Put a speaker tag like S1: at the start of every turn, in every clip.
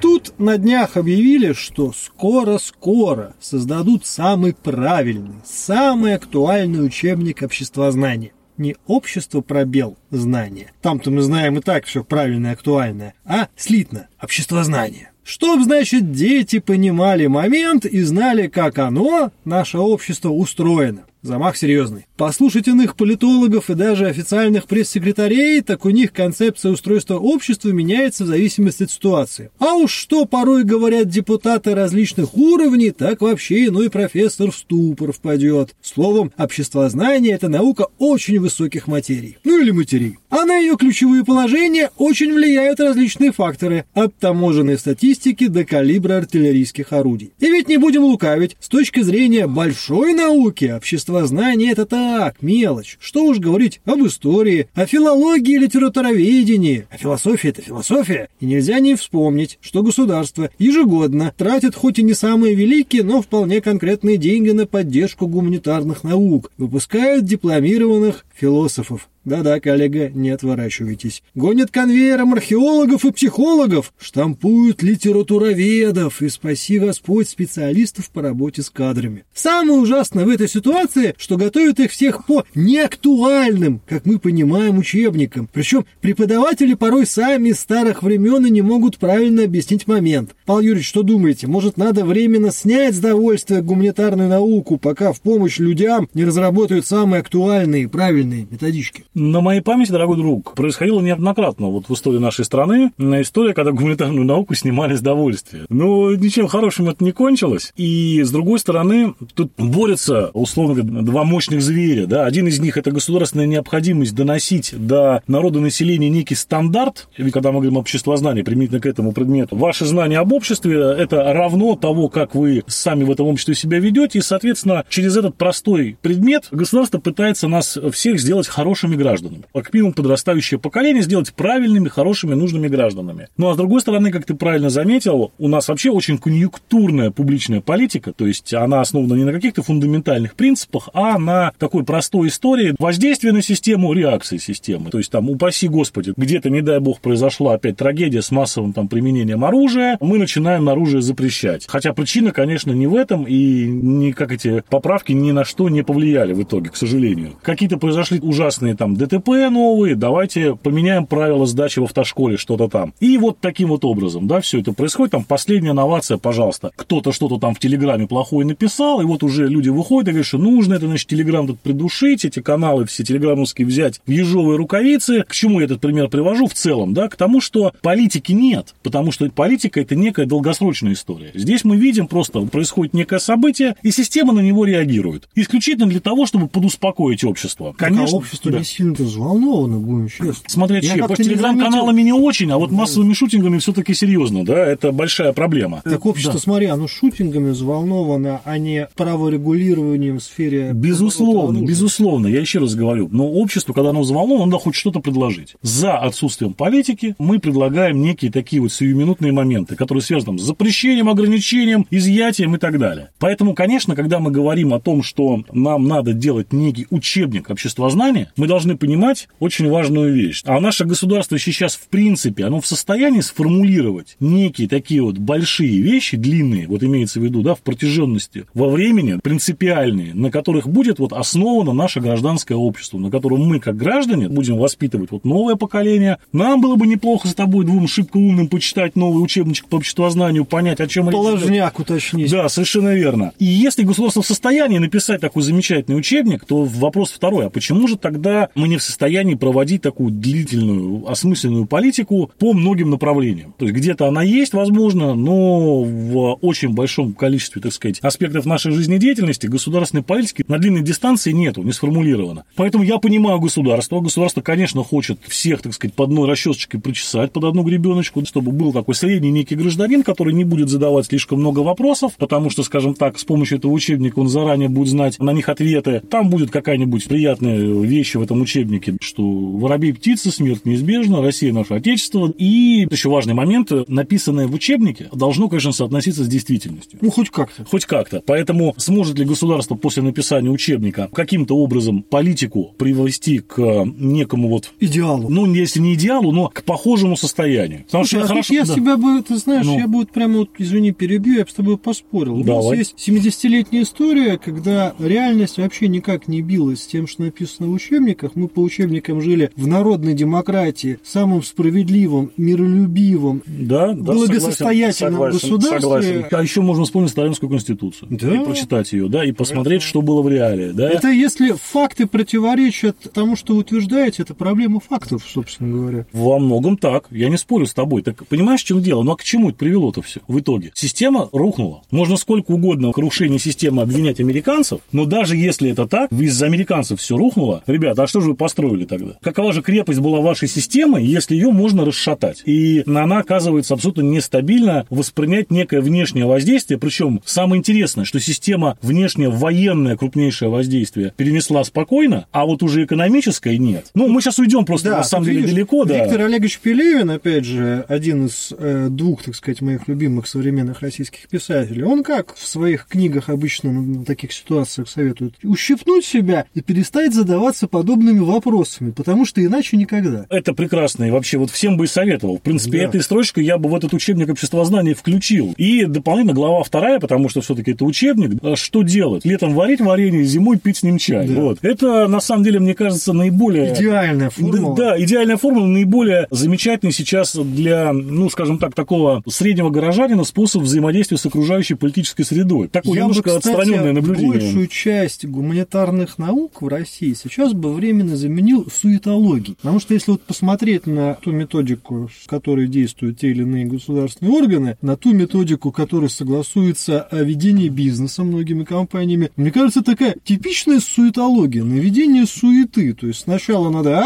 S1: Тут на днях объявили, что скоро-скоро создадут самый правильный, самый актуальный учебник обществознания. Не общество пробел знания, там-то мы знаем и так все правильное и актуальное, а слитно обществознание. Чтоб, значит, дети понимали момент и знали, как оно, наше общество, устроено. Замах серьезный. Послушать иных политологов и даже официальных пресс-секретарей, так у них концепция устройства общества меняется в зависимости от ситуации. А уж что порой говорят депутаты различных уровней, так вообще иной профессор в ступор впадет. Словом, обществознание – это наука очень высоких материй. Ну или матерей. А на ее ключевые положения очень влияют различные факторы, от таможенной статистики до калибра артиллерийских орудий. И ведь не будем лукавить, с точки зрения большой науки, общество Обществознание – это так, мелочь. Что уж говорить об истории, о филологии и литературоведении. А философия – это философия. И нельзя не вспомнить, что государство ежегодно тратит хоть и не самые великие, но вполне конкретные деньги на поддержку гуманитарных наук, выпускает дипломированных философов. Да-да, коллега, не отворачивайтесь. Гонят конвейером археологов и психологов, штампуют литературоведов и, спаси Господь, специалистов по работе с кадрами. Самое ужасное в этой ситуации, что готовят их всех по неактуальным, как мы понимаем, учебникам. Причем преподаватели порой сами старых времен и не могут правильно объяснить момент. Павел Юрьевич, что думаете, может надо временно снять с довольствия гуманитарную науку, пока в помощь людям не разработают самые актуальные и правильные методички?
S2: На моей памяти, дорогой друг, происходило неоднократно вот в истории нашей страны история, когда гуманитарную науку снимали с довольствия. Но ничем хорошим это не кончилось. И, с другой стороны, тут борются, условно говоря, два мощных зверя. Да? Один из них – это государственная необходимость доносить до народа населения некий стандарт. Ведь когда мы говорим об обществознании, применительно к этому предмету, ваше знание об обществе – это равно того, как вы сами в этом обществе себя ведете. И, соответственно, через этот простой предмет государство пытается нас всех сделать хорошими гражданами. Как минимум подрастающее поколение сделать правильными, хорошими, нужными гражданами. Ну а с другой стороны, как ты правильно заметил, у нас вообще очень конъюнктурная публичная политика, то есть она основана не на каких-то фундаментальных принципах, а на такой простой истории воздействия на систему, реакции системы. То есть там, упаси господи, где-то, не дай бог, произошла опять трагедия с массовым там применением оружия, мы начинаем оружие запрещать. Хотя причина, конечно, не в этом, и никак эти поправки ни на что не повлияли в итоге, к сожалению. Какие-то произошли ужасные там ДТП новые, давайте поменяем правила сдачи в автошколе, что-то там. И вот таким вот образом, да, все это происходит. Там последняя новация, пожалуйста, кто-то что-то там в Телеграме плохое написал, и вот уже люди выходят и говорят, что нужно это, значит, Телеграм придушить, эти каналы все телеграммовские взять в ежовые рукавицы. К чему я этот пример привожу в целом, да? К тому, что политики нет, потому что политика это некая долгосрочная история. Здесь мы видим просто происходит некое событие, и система на него реагирует. Исключительно для того, чтобы подуспокоить общество.
S1: Конечно, а общество да. не сильно взволнованы, будем честны.
S2: Смотря че, по телеграм-каналами не очень, а вот массовыми шутингами все-таки серьезно, да, это большая проблема.
S1: Так общество, да. смотри, оно шутингами взволновано, а не праворегулированием в сфере...
S2: Безусловно, безусловно, я еще раз говорю, но общество, когда оно взволновано, оно хочет что-то предложить. За отсутствием политики мы предлагаем некие такие вот сиюминутные моменты, которые связаны с запрещением, ограничением, изъятием и так далее. Поэтому, конечно, когда мы говорим о том, что нам надо делать некий учебник обществознания, мы должны понимать очень важную вещь. А наше государство сейчас, в принципе, оно в состоянии сформулировать некие такие вот большие вещи, длинные, вот имеется в виду, да, в протяженности, во времени, принципиальные, на которых будет вот основано наше гражданское общество, на котором мы, как граждане, будем воспитывать вот новое поколение. Нам было бы неплохо с тобой двум шибко умным почитать новый учебничек по обществознанию, понять, о чем
S1: Положняк уточнить.
S2: Да, совершенно верно. И если государство в состоянии написать такой замечательный учебник, то вопрос второй, а почему же тогда мы не в состоянии проводить такую длительную, осмысленную политику по многим направлениям. То есть где-то она есть, возможно, но в очень большом количестве, так сказать, аспектов нашей жизнедеятельности государственной политики на длинной дистанции нету, не сформулировано. Поэтому я понимаю государство. Государство, конечно, хочет всех, так сказать, под одной расчесочкой причесать под одну гребеночку, чтобы был такой средний некий гражданин, который не будет задавать слишком много вопросов, потому что, скажем так, с помощью этого учебника он заранее будет знать на них ответы. Там будет какая-нибудь приятная вещь в этом учебнике, что воробей птица, смерть неизбежна, Россия наше отечество. И еще важный момент, написанное в учебнике должно, конечно, соотноситься с действительностью.
S1: Ну, хоть как-то.
S2: Хоть как-то. Поэтому сможет ли государство после написания учебника каким-то образом политику привести к некому вот...
S1: Идеалу.
S2: Ну, если не идеалу, но к похожему состоянию.
S1: Потому Слушай, что а хорошо, я да. себя бы, ты знаешь, ну. я бы вот прямо, вот, извини, перебью, я бы с тобой поспорил. Давай. У нас есть 70-летняя история, когда реальность вообще никак не билась с тем, что написано в учебниках. Мы по учебникам жили в народной демократии, самым справедливым, миролюбивым, да, да, благосостоятельном согласен, государстве. Согласен.
S2: А еще можно вспомнить Сталинскую конституцию. Да. И прочитать ее, да, и посмотреть, что было в реале. Да?
S1: Это если факты противоречат тому, что утверждаете, это проблема фактов, собственно говоря.
S2: Во многом так. Я не спорю с тобой. Так понимаешь, в чем дело? Ну а к чему это привело-то все в итоге? Система рухнула. Можно сколько угодно в крушении системы обвинять американцев, но даже если это так, из-за американцев все рухнуло, ребята, а что же вы построили тогда? Какова же крепость была вашей системы, если ее можно расшатать? И она оказывается абсолютно нестабильно воспринять некое внешнее воздействие, причем самое интересное, что система внешнее военное крупнейшее воздействие перенесла спокойно, а вот уже экономическое нет. Ну, мы сейчас уйдем просто да, на самом деле видишь, далеко,
S1: да. Виктор Олегович Пелевин, опять же, один из э, двух, так сказать, моих любимых современных российских писателей, он как в своих книгах обычно на таких ситуациях советует ущипнуть себя и перестать задаваться подобными вопросами, потому что иначе никогда.
S2: Это прекрасно, и вообще вот всем бы и советовал. В принципе, да. этой строчкой я бы в этот учебник обществознания включил. И дополнительно глава вторая, потому что все-таки это учебник, а что делать? Летом варить варенье, зимой пить с ним чай. Да. Вот. Это, на самом деле, мне кажется, наиболее...
S1: Идеальная формула.
S2: Да, да, идеальная формула, наиболее замечательный сейчас для, ну, скажем так, такого среднего горожанина способ взаимодействия с окружающей политической средой. Такое я немножко бы, кстати, отстраненное наблюдение.
S1: большую часть гуманитарных наук в России сейчас бы временно заменил суетологией. Потому что если вот посмотреть на ту методику, с которой действуют те или иные государственные органы, на ту методику, которая согласуется о ведении бизнеса многими компаниями, мне кажется, такая типичная суетология, наведение суеты. То есть сначала надо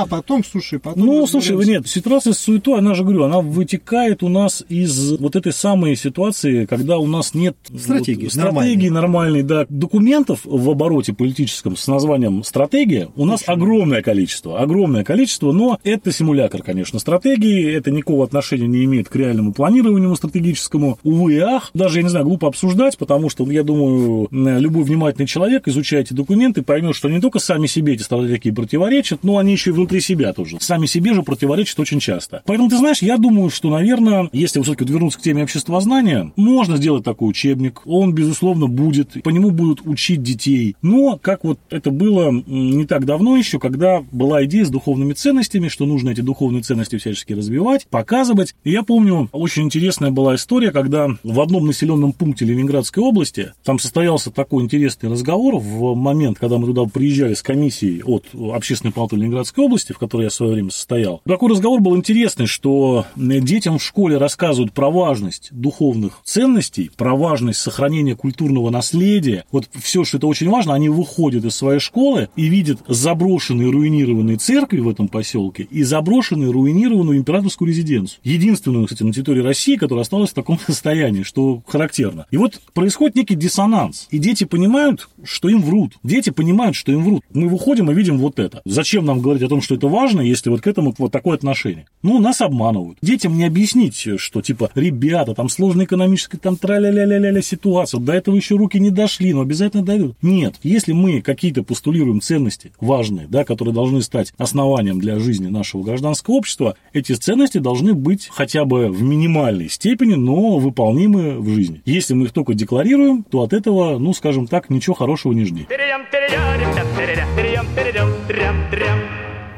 S1: а потом, слушай, потом...
S2: Ну, слушай, нет, ситуация с суетой, она же, говорю, она вытекает у нас из вот этой самой ситуации, когда у нас нет
S1: стратегии,
S2: вот, стратегии нормальной, да, документов в обороте политическом с названием стратегия у нас Очень огромное количество, огромное количество, но это симулятор, конечно, стратегии, это никакого отношения не имеет к реальному планированию стратегическому, увы и ах, даже, я не знаю, глупо обсуждать, потому что, я думаю, любой внимательный человек, изучая эти документы, поймет, что не только сами себе эти стратегии противоречат, но они еще и внутри себя тоже. Сами себе же противоречат очень часто. Поэтому, ты знаешь, я думаю, что, наверное, если все-таки вернуться к теме обществознания, можно сделать такой учебник, он, безусловно, будет, по нему будут учить детей. Но, как вот это было не так давно еще, когда была идея с духовными ценностями, что нужно эти духовные ценности всячески развивать, показывать. И я помню, очень интересная была история, когда в одном населенном пункте Ленинградской области там состоялся такой интересный разговор в момент, когда мы туда приезжали с комиссией от Общественной палаты Ленинградской области, в которой я в свое время состоял. Такой разговор был интересный, что детям в школе рассказывают про важность духовных ценностей, про важность сохранения культурного наследия. Вот все, что это очень важно, они выходят из своей школы и видят заброшенные, руинированные церкви в этом поселке и заброшенную, руинированную императорскую резиденцию. Единственную, кстати, на территории России, которая осталась в таком состоянии, что характерно. И вот происходит некий диссонанс. И дети понимают, что им врут. Дети понимают, что им врут. Мы выходим и видим вот это. Зачем нам говорить о том, что это важно, если вот к этому вот такое отношение? Ну, нас обманывают. Детям не объяснить, что типа, ребята, там сложная экономическая, там тра-ля-ля-ля-ля ситуация, до этого еще руки не дошли, но обязательно дойдут. Нет, если мы какие-то постулируем ценности важные, да, которые должны стать основанием для жизни нашего гражданского общества, эти ценности должны быть хотя бы в минимальной степени, но выполнимы в жизни. Если мы их только декларируем, то от этого, ну, скажем так, ничего хорошего не жди.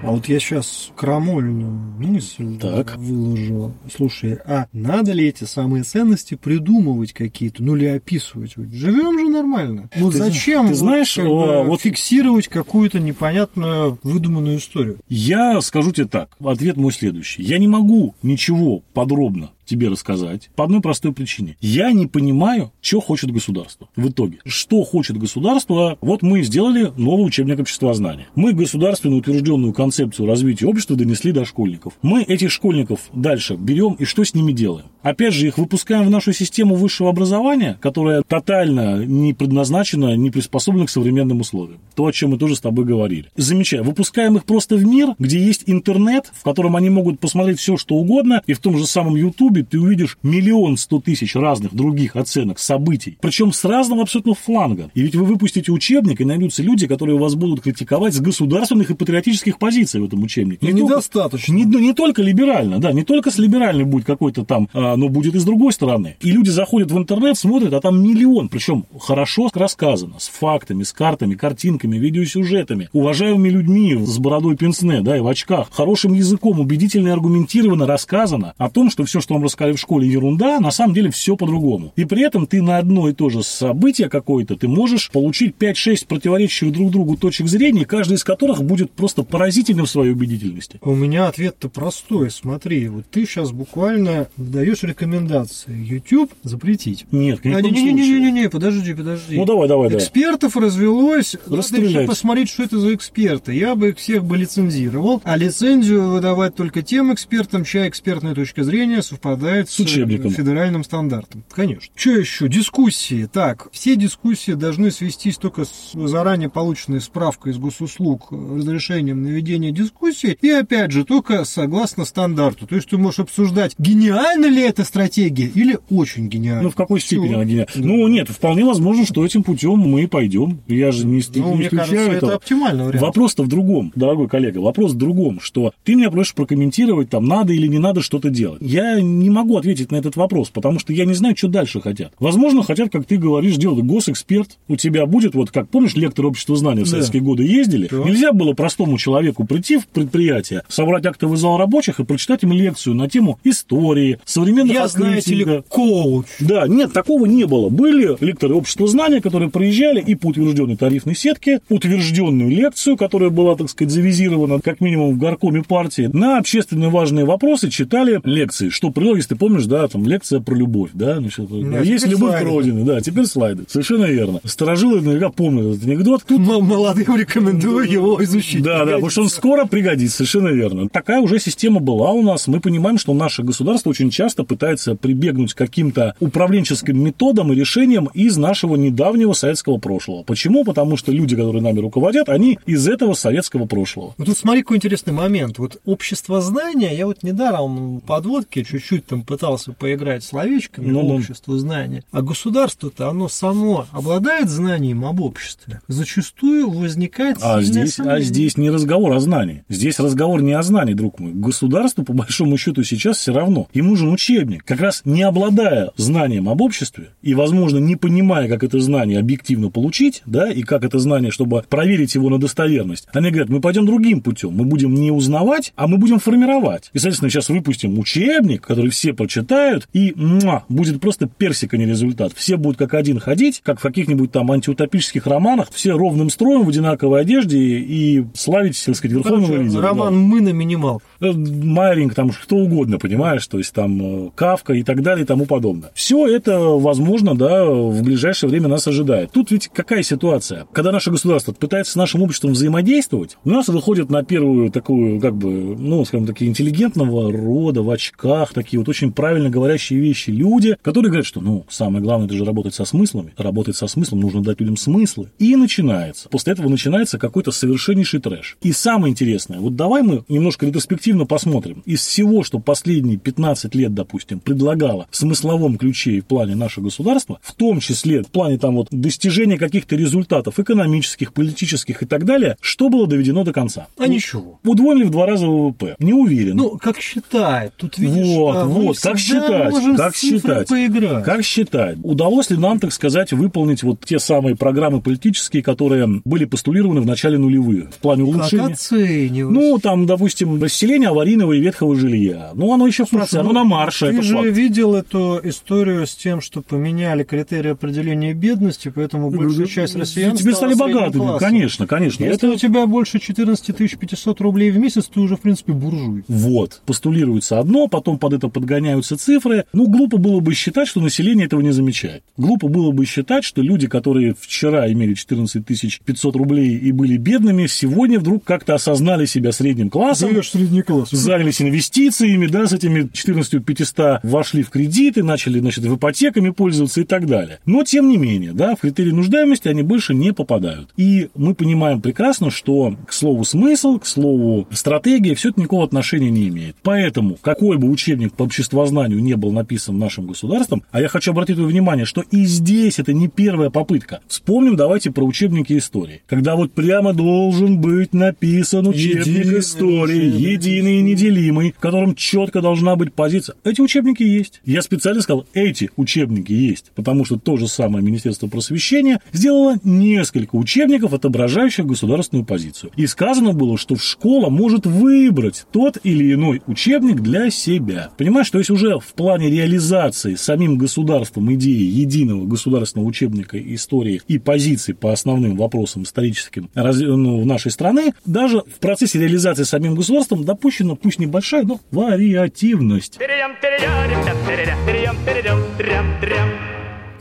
S1: А вот я сейчас крамольную мысль так. выложу. Слушай, а надо ли эти самые ценности придумывать какие-то, ну или описывать? Живем же нормально. Ну ты, зачем
S2: ты знаешь,
S1: вот,
S2: о,
S1: вот фиксировать какую-то непонятную выдуманную историю?
S2: Я скажу тебе так. Ответ мой следующий. Я не могу ничего подробно тебе рассказать по одной простой причине. Я не понимаю, что хочет государство в итоге. Что хочет государство? Вот мы сделали новый учебник обществознания. Мы государственную утвержденную концепцию развития общества донесли до школьников. Мы этих школьников дальше берем и что с ними делаем? Опять же, их выпускаем в нашу систему высшего образования, которая тотально не предназначена, не приспособлена к современным условиям. То, о чем мы тоже с тобой говорили. Замечаю. Выпускаем их просто в мир, где есть интернет, в котором они могут посмотреть все, что угодно, и в том же самом Ютубе будет, ты увидишь миллион сто тысяч разных других оценок событий, причем с разного абсолютно фланга. И ведь вы выпустите учебник, и найдутся люди, которые вас будут критиковать с государственных и патриотических позиций в этом учебнике.
S1: Не недостаточно.
S2: Не, не только либерально, да, не только с либеральным будет какой-то там, а, но будет и с другой стороны. И люди заходят в интернет, смотрят, а там миллион, причем хорошо рассказано, с фактами, с картами, картинками, видеосюжетами, уважаемыми людьми с бородой пенсне, да, и в очках, хорошим языком, убедительно и аргументированно рассказано о том, что все, что вам рассказали в школе, ерунда, на самом деле все по-другому. И при этом ты на одно и то же событие какое-то, ты можешь получить 5-6 противоречащих друг другу точек зрения, каждый из которых будет просто поразительным в своей убедительности.
S1: У меня ответ-то простой. Смотри, вот ты сейчас буквально даешь рекомендации. YouTube запретить.
S2: Нет,
S1: а, не, не, не,
S2: случае.
S1: не, не, подожди, подожди.
S2: Ну, давай, давай, давай.
S1: Экспертов развелось. Надо посмотреть, что это за эксперты. Я бы их всех бы лицензировал, а лицензию выдавать только тем экспертам, чья экспертная точка зрения совпадает с,
S2: учебником.
S1: федеральным стандартом. Конечно. Что еще? Дискуссии. Так, все дискуссии должны свестись только с заранее полученной справкой из госуслуг разрешением на ведение дискуссии и, опять же, только согласно стандарту. То есть ты можешь обсуждать, гениальна ли эта стратегия или очень гениальна.
S2: Ну, в какой степени она гениальна? Ну, нет, вполне возможно, что этим путем мы и пойдем. Я же не,
S1: Ну,
S2: не
S1: мне
S2: исключаю
S1: кажется,
S2: этого.
S1: это оптимальный вариант.
S2: Вопрос-то в другом, дорогой коллега. Вопрос в другом, что ты меня просишь прокомментировать, там, надо или не надо что-то делать. Я не могу ответить на этот вопрос, потому что я не знаю, что дальше хотят. Возможно, хотят, как ты говоришь, делать госэксперт. У тебя будет, вот как помнишь, лектор общества знания в
S1: Да.
S2: советские годы ездили.
S1: Да.
S2: Нельзя было простому человеку прийти в предприятие, собрать актовый зал рабочих и прочитать им лекцию на тему истории, современных
S1: Я, знаете
S2: открытий.
S1: ли, коуч.
S2: Да, нет, такого не было. Были лекторы общества знания, которые приезжали и по утвержденной тарифной сетке, утвержденную лекцию, которая была, так сказать, завизирована как минимум в горкоме партии, на общественно важные вопросы читали лекции. Что если ты помнишь, да, там лекция про любовь, да, значит, есть
S1: теперь
S2: любовь
S1: слайды.
S2: к родине, да, теперь слайды. Совершенно верно. Старожилы наверняка помнят этот анекдот.
S1: М- Молодым рекомендую его изучить.
S2: Да, да, потому что он скоро пригодится, совершенно верно. Такая уже система была у нас. Мы понимаем, что наше государство очень часто пытается прибегнуть к каким-то управленческим методам и решениям из нашего недавнего советского прошлого. Почему? Потому что люди, которые нами руководят, они из этого советского прошлого.
S1: Ну, тут смотри, какой интересный момент. Вот общество знания, я вот недаром в подводке чуть-чуть там пытался поиграть словечками
S2: Ну-ну.
S1: общество знания. А государство-то, оно само обладает знанием об обществе. Зачастую возникает
S2: А здесь, а здесь не разговор о знании. Здесь разговор не о знании, друг мой. Государству, по большому счету, сейчас все равно. Им нужен учебник. Как раз не обладая знанием об обществе и, возможно, не понимая, как это знание объективно получить, да, и как это знание, чтобы проверить его на достоверность, они говорят, мы пойдем другим путем. Мы будем не узнавать, а мы будем формировать. И, соответственно, сейчас выпустим учебник, который все прочитают, и муа, будет просто персик, а не результат. Все будут как один ходить, как в каких-нибудь там антиутопических романах, все ровным строем в одинаковой одежде и славить, так сказать, верховного
S1: Короче,
S2: лидера.
S1: Роман «Мы» на минималках.
S2: Да. Майринг, там что угодно, понимаешь, то есть там э, Кавка и так далее и тому подобное. Все это, возможно, да, в ближайшее время нас ожидает. Тут ведь какая ситуация? Когда наше государство пытается с нашим обществом взаимодействовать, у нас выходит на первую такую, как бы, ну, скажем, такие интеллигентного рода, в очках, такие вот очень правильно говорящие вещи люди, которые говорят, что, ну, самое главное, это же работать со смыслами. Работать со смыслом нужно дать людям смыслы. И начинается. После этого начинается какой-то совершеннейший трэш. И самое интересное, вот давай мы немножко ретроспективно посмотрим. Из всего, что последние 15 лет, допустим, предлагало в смысловом ключе и в плане наше государство, в том числе в плане там вот достижения каких-то результатов экономических, политических и так далее, что было доведено до конца?
S1: А ничего.
S2: Удвоили в два раза ВВП. Не уверен.
S1: Ну, как считает. Тут видишь,
S2: Вот,
S1: а,
S2: вот, как считать, как считать.
S1: поиграть.
S2: Как считать, удалось ли нам, так сказать, выполнить вот те самые программы политические, которые были постулированы в начале нулевых в плане
S1: Как
S2: улучшения?
S1: оценивать?
S2: Ну, там, допустим, расселение аварийного и ветхого жилья. Ну, оно еще в процессе, оно на марше,
S1: Ты же
S2: факт.
S1: видел эту историю с тем, что поменяли критерии определения бедности, поэтому большая часть россиян
S2: Теперь
S1: стала
S2: стали богатыми,
S1: классом.
S2: конечно, конечно.
S1: Если
S2: Это
S1: у тебя больше 14 500 рублей в месяц, ты уже, в принципе, буржуй.
S2: Вот, постулируется одно, потом под это подгоняются цифры. Ну, глупо было бы считать, что население этого не замечает. Глупо было бы считать, что люди, которые вчера имели 14 500 рублей и были бедными, сегодня вдруг как-то осознали себя средним классом.
S1: Даешь средний класс.
S2: занялись инвестициями, да, с этими 14 500 вошли в кредиты, начали, значит, в ипотеками пользоваться и так далее. Но, тем не менее, да, в критерии нуждаемости они больше не попадают. И мы понимаем прекрасно, что, к слову, смысл, к слову, стратегия, все это никакого отношения не имеет. Поэтому, какой бы учебник по обществознанию не был написан нашим государством, а я хочу обратить внимание, что и здесь это не первая попытка. Вспомним давайте про учебники истории. Когда вот прямо должен быть написан учебник единый истории, учебник. единый и неделимый, в котором четко должна быть позиция. Эти учебники есть. Я специально сказал, эти учебники есть, потому что то же самое Министерство просвещения сделало несколько учебников, отображающих государственную позицию. И сказано было, что школа может выбрать тот или иной учебник для себя. Понимаешь, то есть уже в плане реализации самим государством идеи единого государственного учебника истории и позиций по основным вопросам историческим ну, нашей страны, даже в процессе реализации самим государством допущена, пусть небольшая, но вариативность.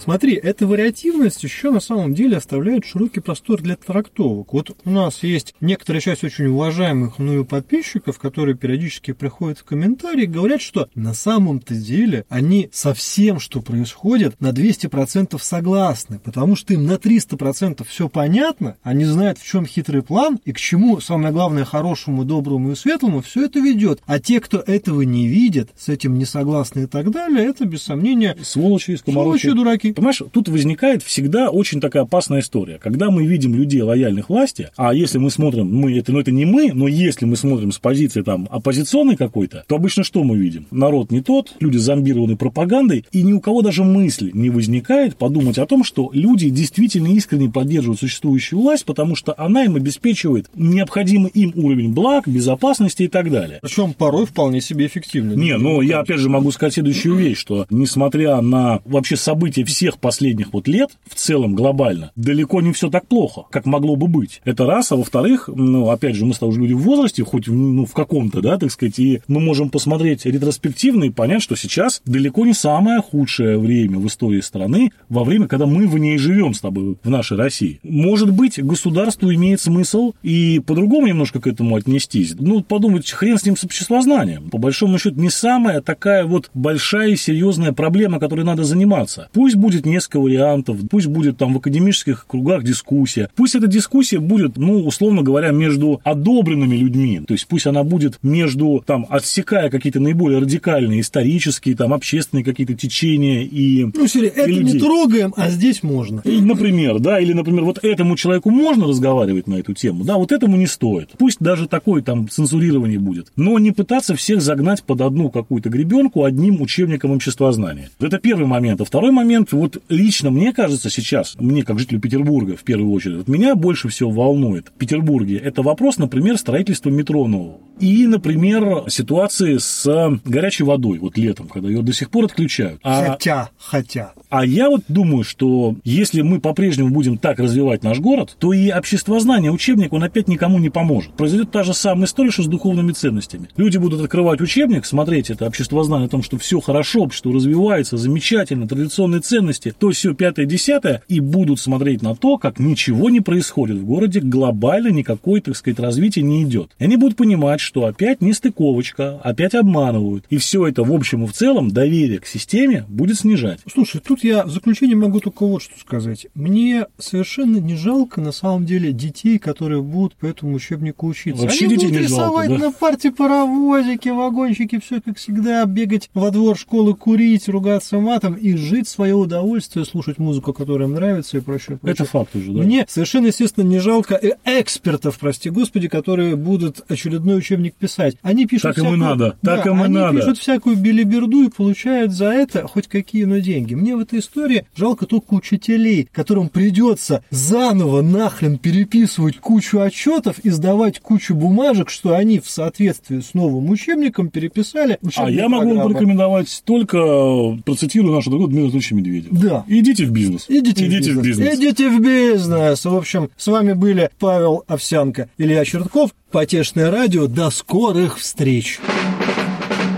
S1: Смотри, эта вариативность еще на самом деле оставляет широкий простор для трактовок. Вот у нас есть некоторая часть очень уважаемых мною подписчиков, которые периодически приходят в комментарии и говорят, что на самом-то деле они со всем, что происходит, на 200% согласны, потому что им на 300% все понятно, они знают, в чем хитрый план и к чему, самое главное, хорошему, доброму и светлому все это ведет. А те, кто этого не видит, с этим не согласны и так далее, это без сомнения
S2: сволочи, сволочи
S1: дураки.
S2: Понимаешь, тут возникает всегда очень такая опасная история. Когда мы видим людей лояльных власти, а если мы смотрим, мы это, ну это не мы, но если мы смотрим с позиции там оппозиционной какой-то, то обычно что мы видим? Народ не тот, люди зомбированы пропагандой, и ни у кого даже мысли не возникает подумать о том, что люди действительно искренне поддерживают существующую власть, потому что она им обеспечивает необходимый им уровень благ, безопасности и так далее.
S1: Причем порой вполне себе эффективно.
S2: Не, ну я опять же могу сказать следующую вещь, что несмотря на вообще события всех последних вот лет в целом глобально далеко не все так плохо, как могло бы быть. Это раз, а во-вторых, ну, опять же, мы стали уже люди в возрасте, хоть ну, в каком-то, да, так сказать, и мы можем посмотреть ретроспективно и понять, что сейчас далеко не самое худшее время в истории страны, во время, когда мы в ней живем с тобой, в нашей России. Может быть, государству имеет смысл и по-другому немножко к этому отнестись. Ну, подумать, хрен с ним с обществознанием. По большому счету, не самая такая вот большая и серьезная проблема, которой надо заниматься. Пусть будет несколько вариантов, пусть будет там в академических кругах дискуссия, пусть эта дискуссия будет, ну, условно говоря, между одобренными людьми, то есть пусть она будет между, там, отсекая какие-то наиболее радикальные исторические, там, общественные какие-то течения и
S1: Ну, Сири, это людей. не трогаем, а здесь можно.
S2: И, например, да, или, например, вот этому человеку можно разговаривать на эту тему, да, вот этому не стоит. Пусть даже такое там цензурирование будет, но не пытаться всех загнать под одну какую-то гребенку одним учебником обществознания. Это первый момент. А второй момент, вот лично мне кажется сейчас, мне как жителю Петербурга в первую очередь, вот меня больше всего волнует в Петербурге, это вопрос, например, строительства метро нового. И, например, ситуации с горячей водой, вот летом, когда ее до сих пор отключают.
S1: А, хотя, хотя.
S2: А я вот думаю, что если мы по-прежнему будем так развивать наш город, то и обществознание, учебник, он опять никому не поможет. Произойдет та же самая история, что с духовными ценностями. Люди будут открывать учебник, смотреть это обществознание о том, что все хорошо, что развивается, замечательно, традиционные ценности, ценности, то все пятое, десятое, и будут смотреть на то, как ничего не происходит в городе, глобально никакой, так сказать, развития не идет. И они будут понимать, что опять нестыковочка, опять обманывают. И все это в общем и в целом доверие к системе будет снижать.
S1: Слушай, тут я в заключение могу только вот что сказать. Мне совершенно не жалко на самом деле детей, которые будут по этому учебнику учиться.
S2: Вообще
S1: Они
S2: детей
S1: будут
S2: не
S1: рисовать
S2: жалко, да?
S1: на парте паровозики, вагончики, все как всегда, бегать во двор школы, курить, ругаться матом и жить свое удовольствие, слушать музыку, которая им нравится и прочее. прочее.
S2: Это факт уже, да.
S1: Мне совершенно, естественно, не жалко э, экспертов, прости господи, которые будут очередной учебник писать. Они пишут
S2: Так им и
S1: всякую-
S2: надо,
S1: Да,
S2: так им и
S1: они
S2: надо.
S1: пишут всякую билиберду и получают за это хоть какие-но деньги. Мне в этой истории жалко только учителей, которым придется заново нахрен переписывать кучу отчетов и сдавать кучу бумажек, что они в соответствии с новым учебником переписали
S2: А
S1: учебные
S2: я могу вам
S1: программы.
S2: порекомендовать только, э, процитирую нашего другого Дмитрия Анатольевича Медведева.
S1: Да.
S2: Идите в бизнес.
S1: Идите,
S2: Идите
S1: в бизнес. Идите в бизнес. В общем, с вами были Павел Овсянко, Илья Чертков, Потешное радио. До скорых встреч.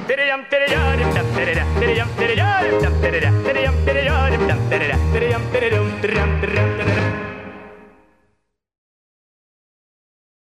S3: Перейдем, перейдем, перейдем, перейдем, перейдем, перейдем, перейдем,